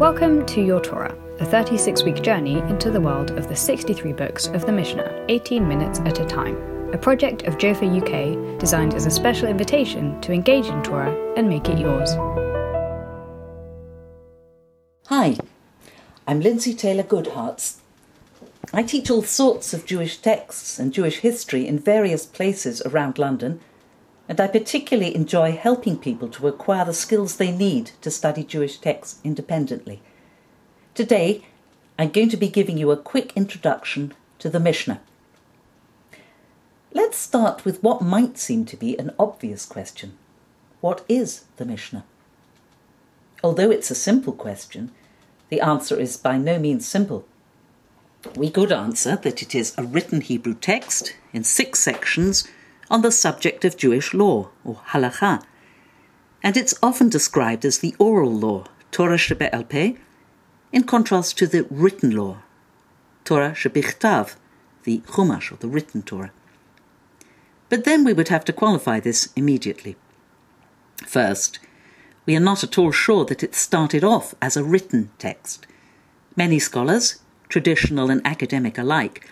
Welcome to Your Torah, a 36 week journey into the world of the 63 books of the Mishnah, 18 minutes at a time. A project of Jofa UK designed as a special invitation to engage in Torah and make it yours. Hi, I'm Lindsey Taylor-Guthartz. I teach all sorts of Jewish texts and Jewish history in various places around London, and I particularly enjoy helping people to acquire the skills they need to study Jewish texts independently. Today, I'm going to be giving you a quick introduction to the Mishnah. Let's start with what might seem to be an obvious question What is the Mishnah? Although it's a simple question, the answer is by no means simple. We could answer that it is a written Hebrew text in six sections on the subject of Jewish law, or halacha, and it's often described as the oral law, Torah shebe'al in contrast to the written law, Torah shebichtav, the Chumash, or the written Torah. But then we would have to qualify this immediately. First, we are not at all sure that it started off as a written text. Many scholars, traditional and academic alike,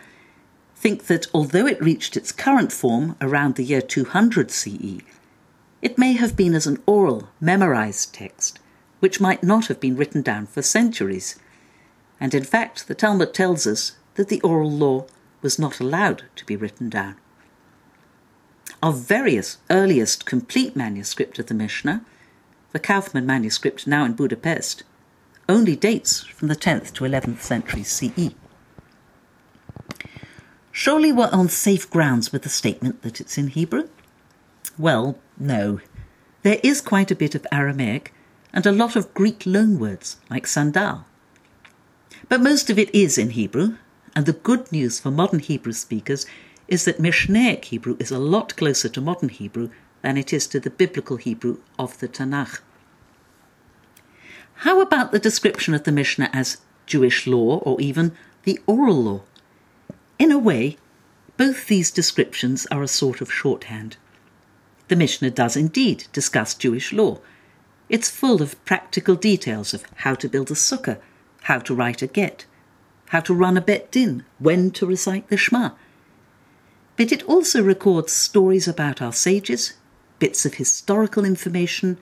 think that although it reached its current form around the year 200 CE, it may have been as an oral, memorized text, which might not have been written down for centuries. And in fact, the Talmud tells us that the oral law was not allowed to be written down. Our veriest, earliest complete manuscript of the Mishnah, the Kaufmann manuscript now in Budapest, only dates from the 10th to 11th century CE. Surely we're on safe grounds with the statement that it's in Hebrew? Well, no. There is quite a bit of Aramaic and a lot of Greek loanwords, like sandal. But most of it is in Hebrew, and the good news for modern Hebrew speakers is that Mishnaic Hebrew is a lot closer to modern Hebrew than it is to the biblical Hebrew of the Tanakh. How about the description of the Mishnah as Jewish law or even the oral law? In a way, both these descriptions are a sort of shorthand. The Mishnah does indeed discuss Jewish law. It's full of practical details of how to build a sukkah, how to write a get, how to run a bet din, when to recite the Shema. But it also records stories about our sages, bits of historical information,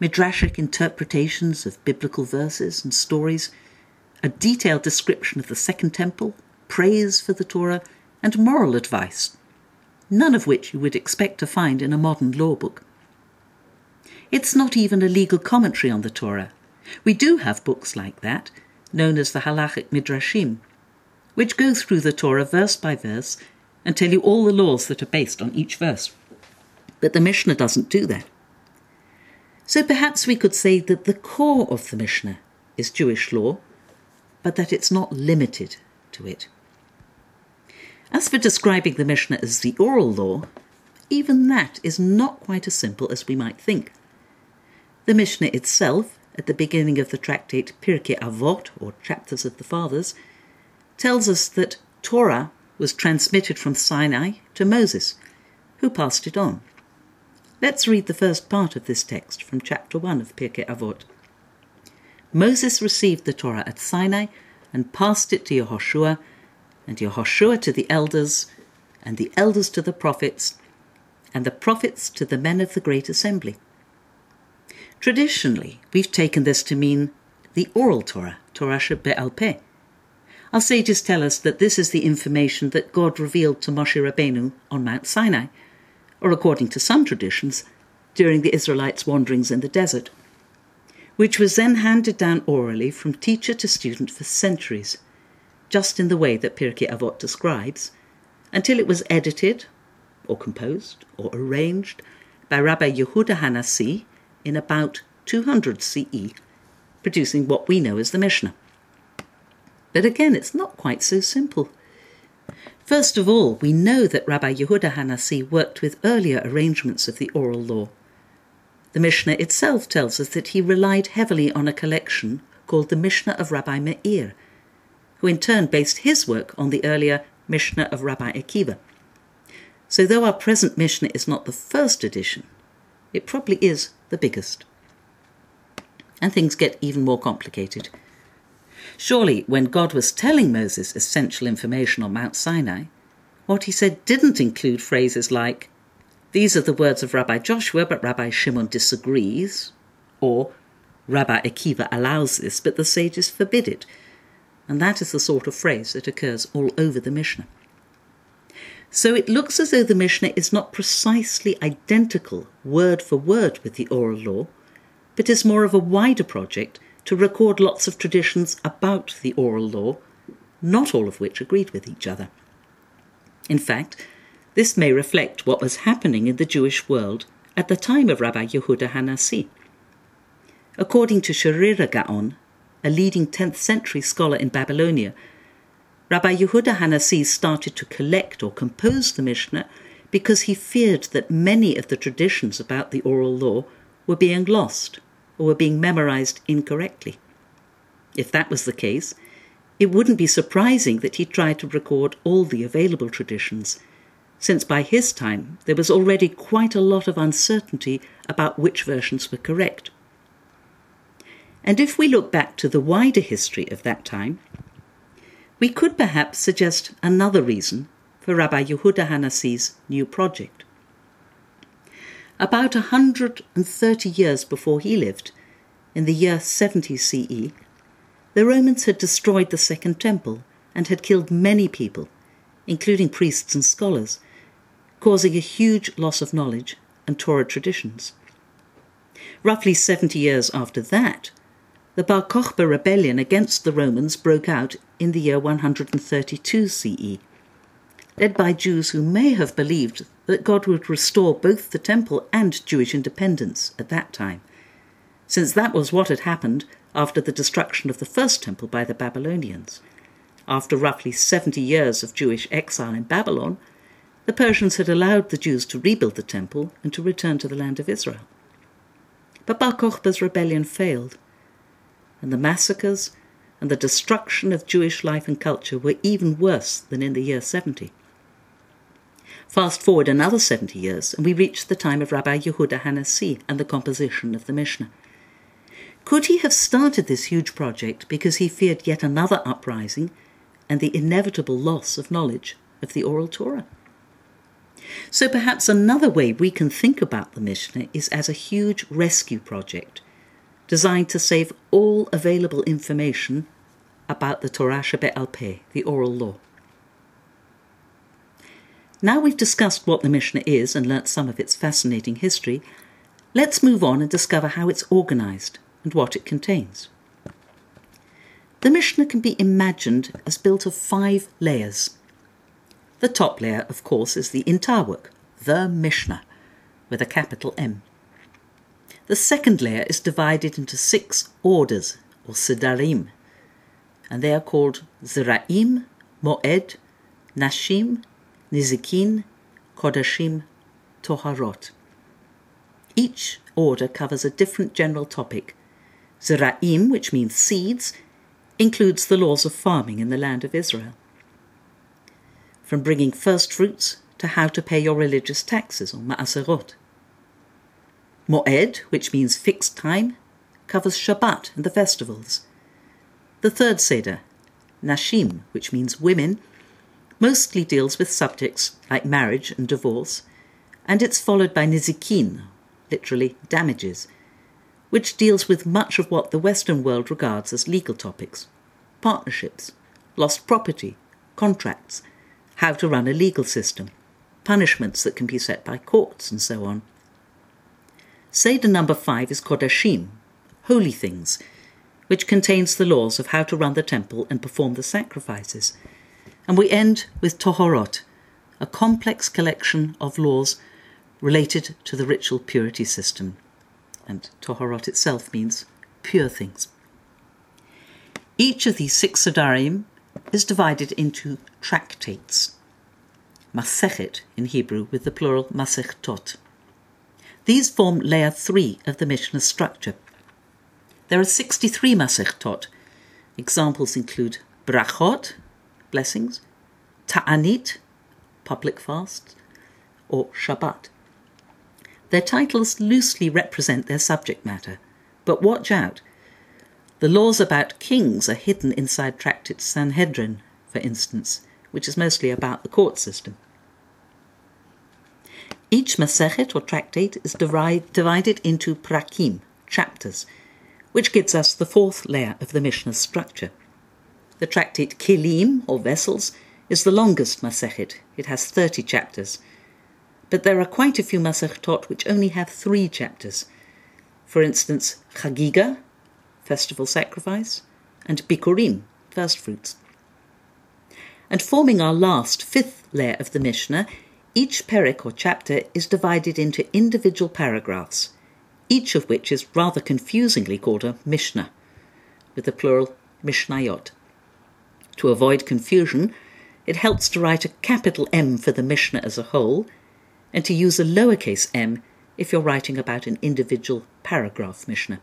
midrashic interpretations of biblical verses and stories, a detailed description of the Second Temple, praise for the Torah, and moral advice, none of which you would expect to find in a modern law book. It's not even a legal commentary on the Torah. We do have books like that, known as the Halachic Midrashim, which go through the Torah verse by verse and tell you all the laws that are based on each verse. But the Mishnah doesn't do that. So perhaps we could say that the core of the Mishnah is Jewish law, but that it's not limited to it. As for describing the Mishnah as the oral law, even that is not quite as simple as we might think. The Mishnah itself, at the beginning of the tractate Pirkei Avot, or Chapters of the Fathers, tells us that Torah was transmitted from Sinai to Moses, who passed it on. Let's read the first part of this text from chapter 1 of Pirkei Avot. Moses received the Torah at Sinai and passed it to Yehoshua, and Yehoshua to the elders, and the elders to the prophets, and the prophets to the men of the great assembly. Traditionally, we've taken this to mean the oral Torah, Torah Shebe'al Peh. Our sages tell us that this is the information that God revealed to Moshe Rabbeinu on Mount Sinai, or according to some traditions, during the Israelites' wanderings in the desert, which was then handed down orally from teacher to student for centuries just in the way that Pirkei Avot describes, until it was edited, or composed, or arranged by Rabbi Yehuda Hanassi in about 200 CE, producing what we know as the Mishnah. But again, it's not quite so simple. First of all, we know that Rabbi Yehuda Hanassi worked with earlier arrangements of the oral law. The Mishnah itself tells us that he relied heavily on a collection called the Mishnah of Rabbi Meir, who in turn based his work on the earlier Mishnah of Rabbi Akiva. So, though our present Mishnah is not the first edition, it probably is the biggest. And things get even more complicated. Surely, when God was telling Moses essential information on Mount Sinai, what he said didn't include phrases like, These are the words of Rabbi Joshua, but Rabbi Shimon disagrees, or Rabbi Akiva allows this, but the sages forbid it. And that is the sort of phrase that occurs all over the Mishnah. So it looks as though the Mishnah is not precisely identical word for word with the oral law, but is more of a wider project to record lots of traditions about the oral law, not all of which agreed with each other. In fact, this may reflect what was happening in the Jewish world at the time of Rabbi Yehuda Hanassi. According to Sherira Gaon, a leading 10th century scholar in Babylonia, Rabbi Yehuda Hanassi started to collect or compose the Mishnah because he feared that many of the traditions about the oral law were being lost or were being memorized incorrectly. If that was the case, it wouldn't be surprising that he tried to record all the available traditions, since by his time there was already quite a lot of uncertainty about which versions were correct. And if we look back to the wider history of that time, we could perhaps suggest another reason for Rabbi Yehuda Hanassi's new project. About 130 years before he lived, in the year 70 CE, the Romans had destroyed the Second Temple and had killed many people, including priests and scholars, causing a huge loss of knowledge and Torah traditions. Roughly 70 years after that, the Bar Kokhba rebellion against the Romans broke out in the year 132 CE, led by Jews who may have believed that God would restore both the temple and Jewish independence at that time, since that was what had happened after the destruction of the first temple by the Babylonians. After roughly 70 years of Jewish exile in Babylon, the Persians had allowed the Jews to rebuild the temple and to return to the land of Israel. But Bar Kokhba's rebellion failed, and the massacres and the destruction of Jewish life and culture were even worse than in the year 70. Fast forward another 70 years, and we reach the time of Rabbi Yehuda Hanassi and the composition of the Mishnah. Could he have started this huge project because he feared yet another uprising and the inevitable loss of knowledge of the oral Torah? So perhaps another way we can think about the Mishnah is as a huge rescue project designed to save all available information about the Torah Shebe'al Peh, the oral law. Now we've discussed what the Mishnah is and learnt some of its fascinating history, let's move on and discover how it's organized and what it contains. The Mishnah can be imagined as built of five layers. The top layer, of course, is the entire work, the Mishnah, with a capital M. The second layer is divided into six orders, or Sidarim, and they are called Zeraim, Moed, Nashim, Nizikin, Kodashim, Toharot. Each order covers a different general topic. Zeraim, which means seeds, includes the laws of farming in the land of Israel. From bringing first fruits to how to pay your religious taxes, or ma'aserot. Moed, which means fixed time, covers Shabbat and the festivals. The third Seder, Nashim, which means women, mostly deals with subjects like marriage and divorce, and it's followed by Nizikin, literally damages, which deals with much of what the Western world regards as legal topics partnerships, lost property, contracts, how to run a legal system, punishments that can be set by courts, and so on. Seder number five is Kodashim, holy things, which contains the laws of how to run the temple and perform the sacrifices. And we end with Tohorot, a complex collection of laws related to the ritual purity system. And Tohorot itself means pure things. Each of these six Sidarim is divided into tractates, Masechet in Hebrew with the plural Masechtot. These form layer 3 of the Mishnah structure. There are 63 Masechtot. Examples include Brachot, blessings, Ta'anit, public fasts, or Shabbat. Their titles loosely represent their subject matter, but watch out, The laws about kings are hidden inside Tractate Sanhedrin, for instance, which is mostly about the court system. Each Masechet or tractate is divided into prakim, chapters, which gives us the fourth layer of the Mishnah's structure. The tractate Kelim, or vessels, is the longest Masechet. It has 30 chapters. But there are quite a few Masechetot which only have three chapters. For instance, Chagiga, festival sacrifice, and Bikurim, first fruits. And forming our last, fifth layer of the Mishnah, each perek or chapter is divided into individual paragraphs, each of which is rather confusingly called a Mishnah, with the plural Mishnayot. To avoid confusion, it helps to write a capital M for the Mishnah as a whole, and to use a lowercase m if you're writing about an individual paragraph Mishnah.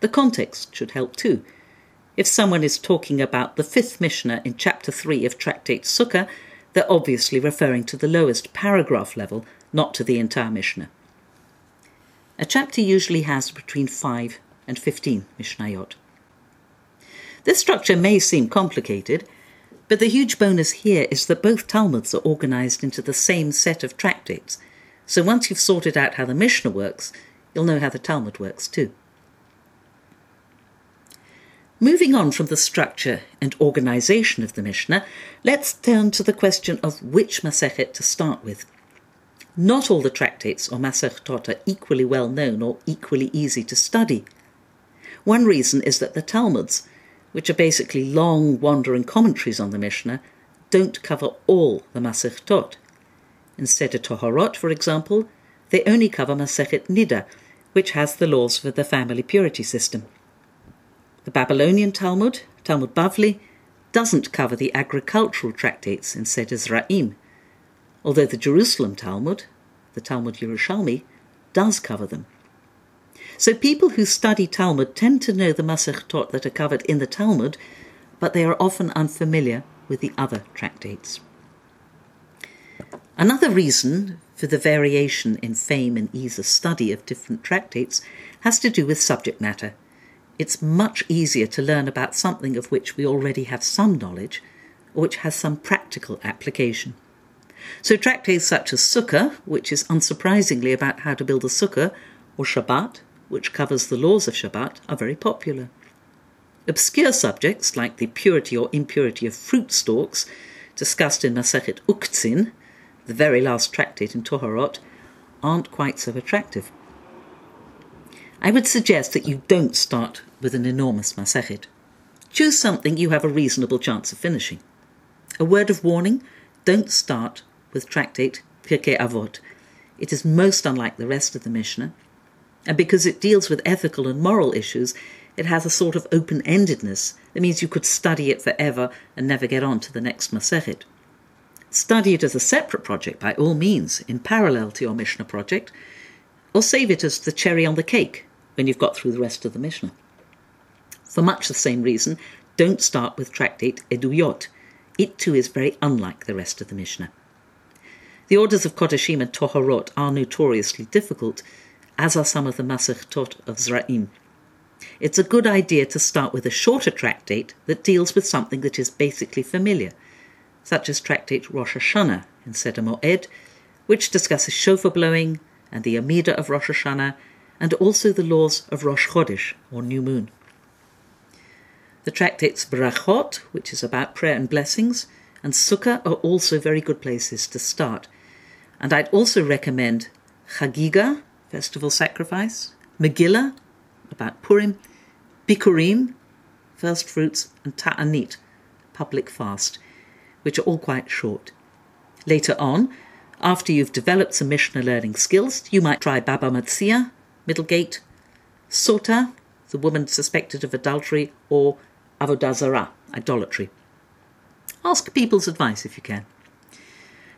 The context should help too. If someone is talking about the fifth Mishnah in chapter 3 of Tractate Sukkah, they're obviously referring to the lowest paragraph level, not to the entire Mishnah. A chapter usually has between 5 and 15 Mishnayot. This structure may seem complicated, but the huge bonus here is that both Talmuds are organized into the same set of tractates. So once you've sorted out how the Mishnah works, you'll know how the Talmud works too. Moving on from the structure and organization of the Mishnah, let's turn to the question of which Masechet to start with. Not all the tractates or Masechtot are equally well known or equally easy to study. One reason is that the Talmuds, which are basically long, wandering commentaries on the Mishnah, don't cover all the Masechtot. Instead of Toharot, for example, they only cover Masechet Nida, which has the laws for the family purity system. The Babylonian Talmud, Talmud Bavli, doesn't cover the agricultural tractates in Seder Zra'im, although the Jerusalem Talmud, the Talmud Yerushalmi, does cover them. So people who study Talmud tend to know the Masechtot that are covered in the Talmud, but they are often unfamiliar with the other tractates. Another reason for the variation in fame and ease of study of different tractates has to do with subject matter it's much easier to learn about something of which we already have some knowledge or which has some practical application. So, tractates such as Sukkah, which is unsurprisingly about how to build a sukkah, or Shabbat, which covers the laws of Shabbat, are very popular. Obscure subjects like the purity or impurity of fruit stalks, discussed in Masechet Uktzin, the very last tractate in Toharot, aren't quite so attractive. I would suggest that you don't start with an enormous masechet. Choose something you have a reasonable chance of finishing. A word of warning don't start with tractate Pirkei Avot. It is most unlike the rest of the Mishnah, and because it deals with ethical and moral issues, it has a sort of open endedness that means you could study it forever and never get on to the next Masechet. Study it as a separate project by all means, in parallel to your Mishnah project, or save it as the cherry on the cake when you've got through the rest of the Mishnah. For much the same reason, don't start with tractate Eduyot. It too is very unlike the rest of the Mishnah. The orders of Kodashim and Toharot are notoriously difficult, as are some of the Masechtot of Zra'im. It's a good idea to start with a shorter tractate that deals with something that is basically familiar, such as tractate Rosh Hashanah in Seder Moed, which discusses shofar blowing and the Amida of Rosh Hashanah and also the laws of Rosh Chodesh, or new moon. The tractates Brachot, which is about prayer and blessings, and Sukkah are also very good places to start. And I'd also recommend Chagiga, festival sacrifice, Megillah, about Purim, Bikurim, first fruits, and Ta'anit, public fast, which are all quite short. Later on, after you've developed some Mishnah learning skills, you might try Baba Metzia, Middlegate, Sota, the woman suspected of adultery, or Avodah Zarah, idolatry. Ask people's advice if you can.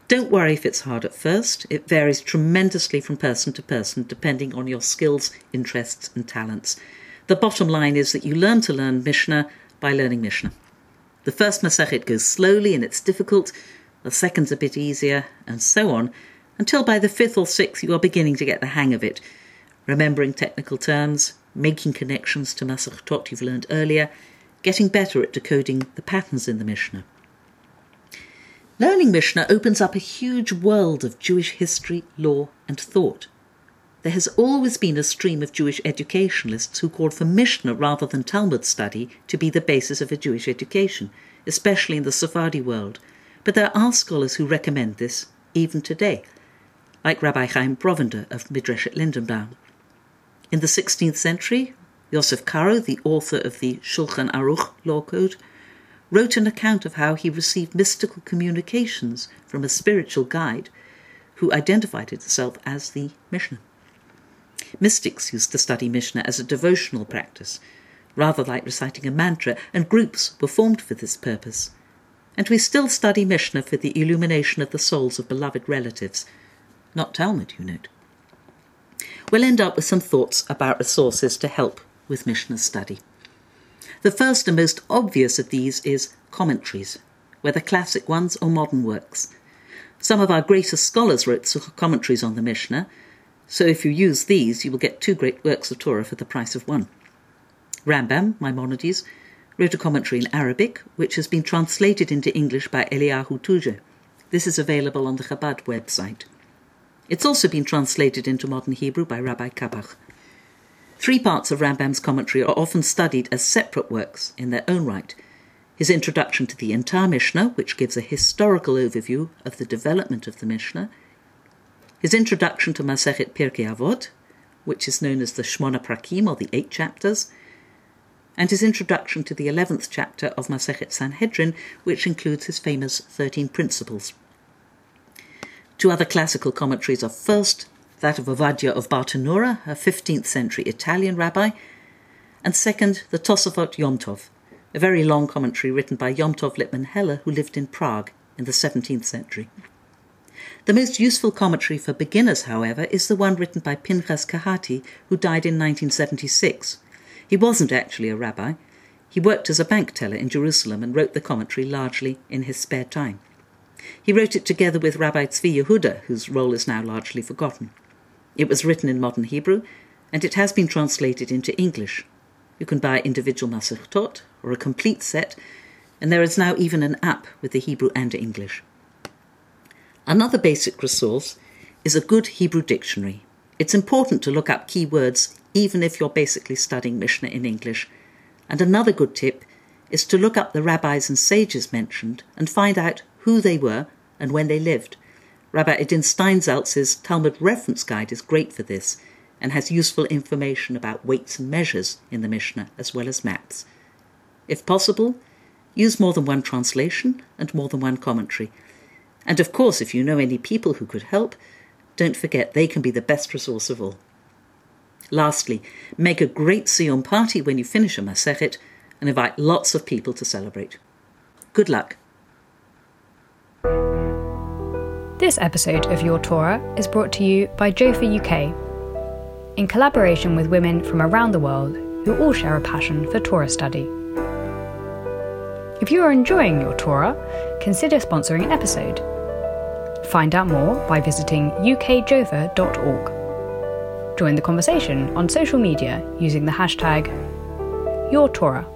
Don't worry if it's hard at first. It varies tremendously from person to person, depending on your skills, interests, and talents. The bottom line is that you learn to learn Mishnah by learning Mishnah. The first Masechet goes slowly and it's difficult, the second's a bit easier, and so on, until by the fifth or sixth you are beginning to get the hang of it remembering technical terms, making connections to Masechtot you've learned earlier, getting better at decoding the patterns in the Mishnah. Learning Mishnah opens up a huge world of Jewish history, law, and thought. There has always been a stream of Jewish educationalists who called for Mishnah rather than Talmud study to be the basis of a Jewish education, especially in the Sephardi world. But there are scholars who recommend this even today, like Rabbi Chaim Brovender of Midreshet Lindenbaum. In the 16th century, Yosef Karo, the author of the Shulchan Aruch law code, wrote an account of how he received mystical communications from a spiritual guide who identified itself as the Mishnah. Mystics used to study Mishnah as a devotional practice, rather like reciting a mantra, and groups were formed for this purpose. And we still study Mishnah for the illumination of the souls of beloved relatives, not Talmud, you note. We'll end up with some thoughts about resources to help with Mishnah study. The first and most obvious of these is commentaries, whether classic ones or modern works. Some of our greatest scholars wrote commentaries on the Mishnah, so if you use these, you will get two great works of Torah for the price of one. Rambam, Maimonides, wrote a commentary in Arabic, which has been translated into English by Eliyahu Touger. This is available on the Chabad website. It's also been translated into modern Hebrew by Rabbi Kapach. Three parts of Rambam's commentary are often studied as separate works in their own right. His introduction to the entire Mishnah, which gives a historical overview of the development of the Mishnah, his introduction to Masechet Pirkei Avot, which is known as the Shmona Prakim or the Eight Chapters, and his introduction to the eleventh chapter of Masechet Sanhedrin, which includes his famous Thirteen Principles. Two other classical commentaries are first that of Ovadia of Bartenura, a 15th century Italian rabbi, and second, the Tosafot Yom Tov, a very long commentary written by Yom Tov Lipman Heller, who lived in Prague in the 17th century. The most useful commentary for beginners, however, is the one written by Pinchas Kehati, who died in 1976. He wasn't actually a rabbi. He worked as a bank teller in Jerusalem and wrote the commentary largely in his spare time. He wrote it together with Rabbi Tzvi Yehuda, whose role is now largely forgotten. It was written in modern Hebrew, and it has been translated into English. You can buy individual Masechtot or a complete set, and there is now even an app with the Hebrew and English. Another basic resource is a good Hebrew dictionary. It's important to look up key words even if you're basically studying Mishnah in English. And another good tip is to look up the rabbis and sages mentioned and find out who they were and when they lived. Rabbi Adin Steinsaltz's Talmud reference guide is great for this and has useful information about weights and measures in the Mishnah as well as maps. If possible, use more than one translation and more than one commentary. And of course, if you know any people who could help, don't forget they can be the best resource of all. Lastly, make a great Siyum party when you finish a Masechet and invite lots of people to celebrate. Good luck. This episode of Your Torah is brought to you by Jofa UK, in collaboration with women from around the world who all share a passion for Torah study. If you are enjoying your Torah, consider sponsoring an episode. Find out more by visiting ukjofa.org. Join the conversation on social media using the hashtag YourTorah.